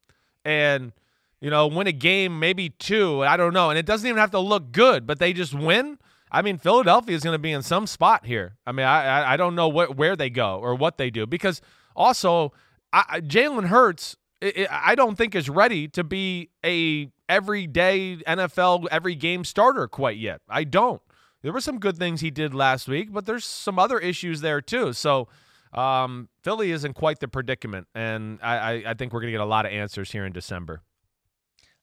and you know, win a game, maybe two, I don't know, and it doesn't even have to look good, but they just win. I mean, Philadelphia is going to be in some spot here. I mean, I I, don't know what where they go or what they do because also I- Jalen Hurts, I, don't think is ready to be a everyday NFL every game starter quite yet. I don't. There were some good things he did last week, but there's some other issues there too. So um, Philly is in quite the predicament, and I, I, I think we're going to get a lot of answers here in December.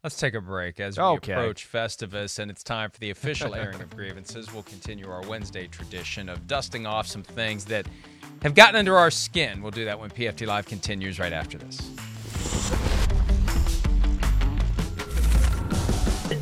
Let's take a break as we Okay. approach Festivus, and it's time for the official airing of grievances. We'll continue our Wednesday tradition of dusting off some things that have gotten under our skin. We'll do that when PFT Live continues right after this.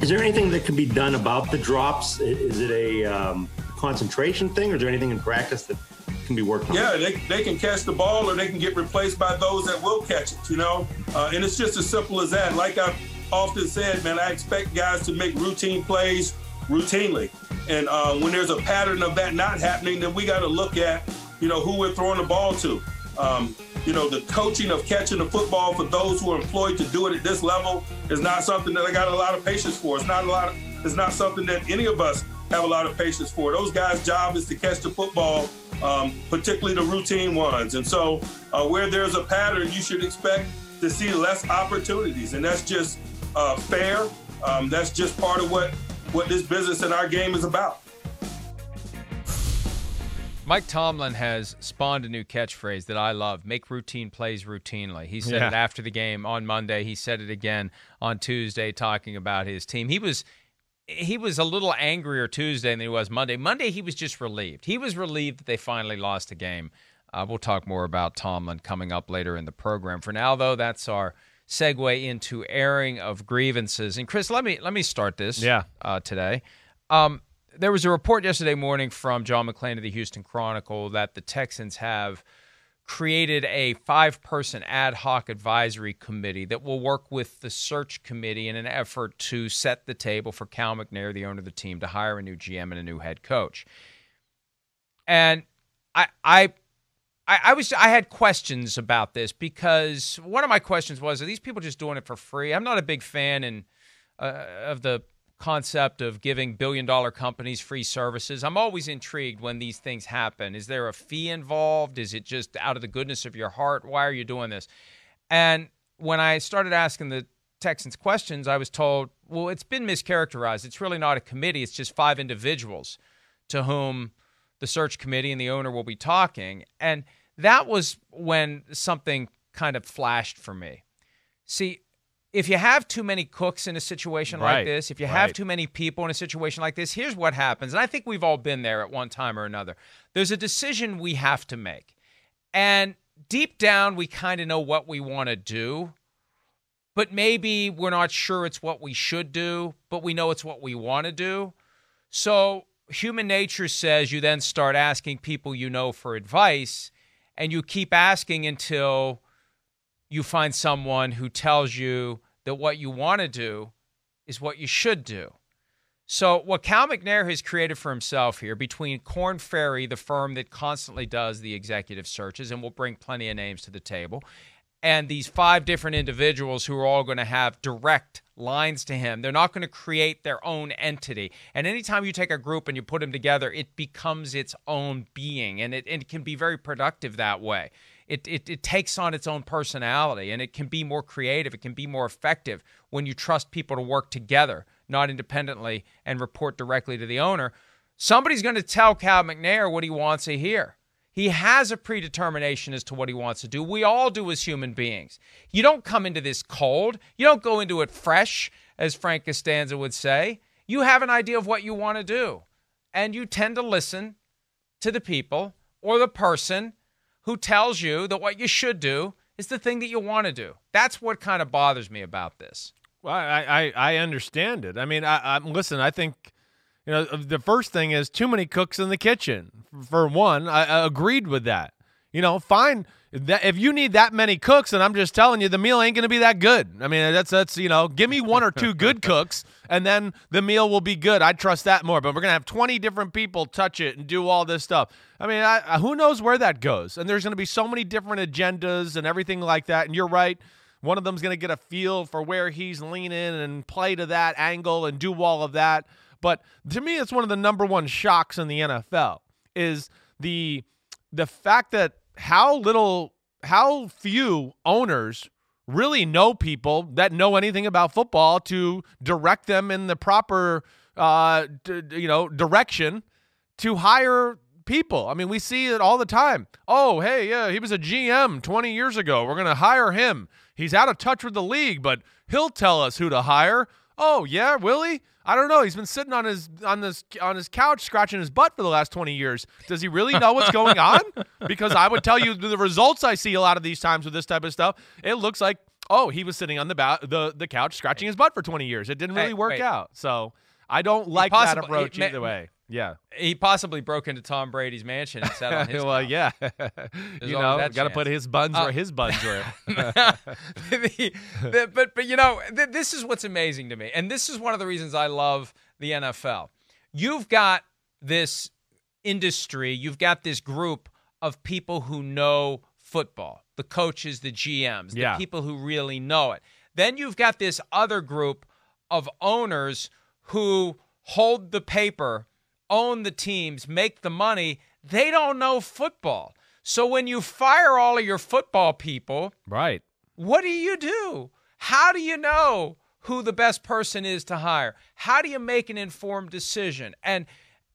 Is there anything that can be done about the drops? Is it a um, concentration thing, or is there anything in practice that can be worked on? Yeah, they, they can catch the ball or they can get replaced by those that will catch it, you know? Uh, and it's just as simple as that. Like I've often said, man, I expect guys to make routine plays routinely. And uh, when there's a pattern of that not happening, then we got to look at, you know, who we're throwing the ball to. Um, you know, the coaching of catching the football for those who are employed to do it at this level is not something that I got a lot of patience for. It's not a lot. Of, it's not something that any of us have a lot of patience for. Those guys' job is to catch the football, um, particularly the routine ones. And so, uh, where there's a pattern, you should expect to see less opportunities, and that's just uh, fair. Um, that's just part of what what this business and our game is about. Mike Tomlin has spawned a new catchphrase that I love make routine plays routinely. He said Yeah. it after the game on Monday. He said it again on Tuesday, talking about his team. He was. He was a little angrier Tuesday than he was Monday. Monday, he was just relieved. He was relieved that they finally lost a game. Uh, we'll talk more about Tomlin coming up later in the program. For now, though, that's our segue into airing of grievances. And Chris, let me let me start this. Yeah. Uh, today, um, there was a report yesterday morning from John McClain of the Houston Chronicle that the Texans have created a five person ad hoc advisory committee that will work with the search committee in an effort to set the table for Cal McNair, the owner of the team, to hire a new GM and a new head coach. And I, I, I, was I had questions about this because one of my questions was: Are these people just doing it for free? I'm not a big fan and uh, of the concept of giving billion dollar companies free services. I'm always intrigued when these things happen. Is there a fee involved? Is it just out of the goodness of your heart? Why are you doing this? And when I started asking the Texans questions, I was told, well, it's been mischaracterized. It's really not a committee, it's just five individuals to whom the search committee and the owner will be talking. And that was when something kind of flashed for me. See, if you have too many cooks in a situation Right, like this, if you have too many people in a situation like this, here's what happens. And I think we've all been there at one time or another. There's a decision we have to make. And deep down, we kind of know what we want to do, but maybe we're not sure it's what we should do, but we know it's what we want to do. So human nature says you then start asking people you know for advice, and you keep asking until you find someone who tells you that what you want to do is what you should do. So, what Cal McNair has created for himself here between Korn Ferry, the firm that constantly does the executive searches and will bring plenty of names to the table, and these five different individuals who are all going to have direct lines to him. They're not going to create their own entity. And anytime you take a group and you put them together, it becomes its own being, and it, and it can be very productive that way. It, it, it takes on its own personality and it can be more creative. It can be more effective when you trust people to work together, not independently, and report directly to the owner. Somebody's going to tell Cal McNair what he wants to hear. He has a predetermination as to what he wants to do. We all do as human beings. You don't come into this cold. You don't go into it fresh, as Frank Costanza would say. You have an idea of what you want to do, and you tend to listen to the people or the person who tells you that what you should do is the thing that you want to do. That's what kind of bothers me about this. Well, I, I, I understand it. I mean, I, I listen. I think you know the first thing is too many cooks in the kitchen. For one, I, I agreed with that. You know, fine. That if you need that many cooks, and I'm just telling you, the meal ain't to be that good. I mean, that's that's you know, give me one or two good cooks, and then the meal will be good. I trust that more. But we're gonna have 20 different people touch it and do all this stuff. I mean, I, who knows where that goes? And there's to be so many different agendas and everything like that. And you're right. One of them's going to get a feel for where he's leaning and play to that angle and do all of that. But to me, it's one of the number one shocks in the NFL is the the fact that how little, how few owners really know people that know anything about football to direct them in the proper, uh, d- you know, direction to hire people. I mean, we see it all the time. Oh, hey, yeah, he was a GM 20 years ago. We're going to hire him. he's out of touch with the league, but he'll tell us who to hire. Oh yeah, will he? I don't know. He's been sitting on his on this on his couch scratching his butt for the last 20 years. Does he really know what's going on? Because I would tell you the results I see a lot of these times with this type of stuff. It looks like oh, he was sitting on the ba- the the couch scratching his butt for 20 years. It didn't really Hey, work wait. out. So I don't like that approach either way. Yeah. He possibly broke into Tom Brady's mansion and sat on his well, couch. yeah. There's you know, got to put his buns Uh, where his buns were. the- the- but but you know th- this is what's amazing to me, and this is one of the reasons I love the NFL. You've got this industry, you've got this group of people who know football, the coaches, the GMs, Yeah. the people who really know it. Then you've got this other group of owners who hold the paper, own the teams, make the money. They don't know football. So when you fire all of your football people, right. what do you do? How do you know who the best person is to hire? How do you make an informed decision? And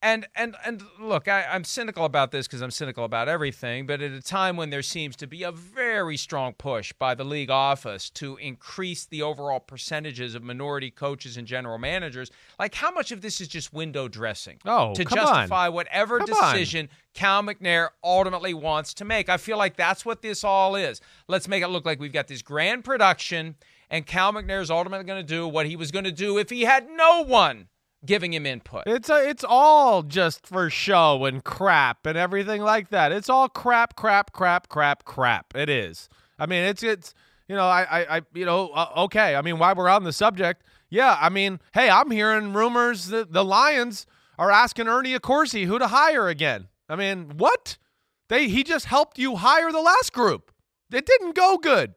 and and and look, I, I'm cynical about this because I'm cynical about everything. But at a time when there seems to be a very strong push by the league office to increase the overall percentages of minority coaches and general managers, like how much of this is just window dressing? Oh, to come on. justify whatever Come on. decision Cal McNair ultimately wants to make. I feel like that's what this all is. Let's make it look like we've got this grand production, and Cal McNair is ultimately going to do what he was going to do if he had no one giving him input. It's a, it's all just for show and crap and everything like that. It's all crap, crap, crap, crap, crap. It is. I mean, it's it's you know, I I, I you know, uh, okay. I mean, while we're on the subject, yeah. I mean, hey, I'm hearing rumors that the Lions are asking Ernie Accorsi who to hire again. I mean, what? They he just helped you hire the last group. It didn't go good.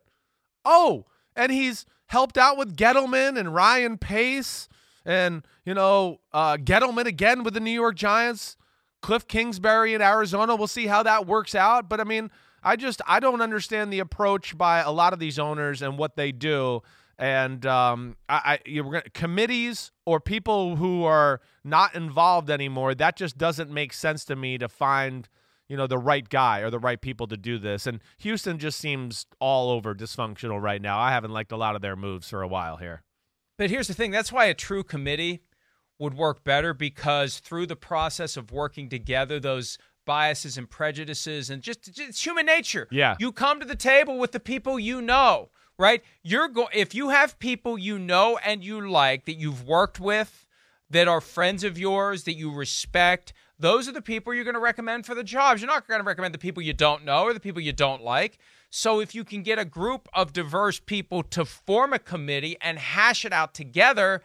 Oh, and he's helped out with Gettleman and Ryan Pace and, you know, uh, Gettleman again with the New York Giants, Cliff Kingsbury in Arizona. We'll see how that works out. But I mean, I just, I don't understand the approach by a lot of these owners and what they do. And um, I, I committees or people who are not involved anymore, that just doesn't make sense to me to find you know, the right guy or the right people to do this. And Houston just seems all over dysfunctional right now. I haven't liked a lot of their moves for a while here. But here's the thing that's why a true committee would work better because through the process of working together, those biases and prejudices and just, it's human nature. Yeah. You come to the table with the people you know, right? You're go- if you have people you know and you like that you've worked with that are friends of yours that you respect, those are the people you're going to recommend for the jobs. You're not going to recommend the people you don't know or the people you don't like. So if you can get a group of diverse people to form a committee and hash it out together,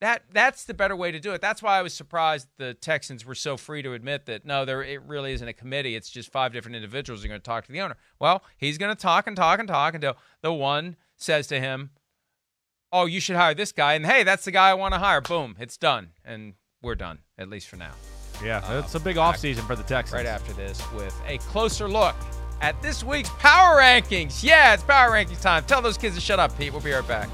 that that's the better way to do it. That's why I was surprised the Texans were so free to admit that no, there it really isn't a committee. It's just five different individuals are going to talk to the owner. Well, he's going to talk and talk and talk until the one says to him, "Oh, you should hire this guy," and hey, that's the guy I want to hire. Boom, it's done, and we're done at least for now. Yeah, um, it's a big offseason for the Texans. Right after this, with a closer look at this week's power rankings. Yeah, it's power rankings time. Tell those kids to shut up, Pete. We'll be right back.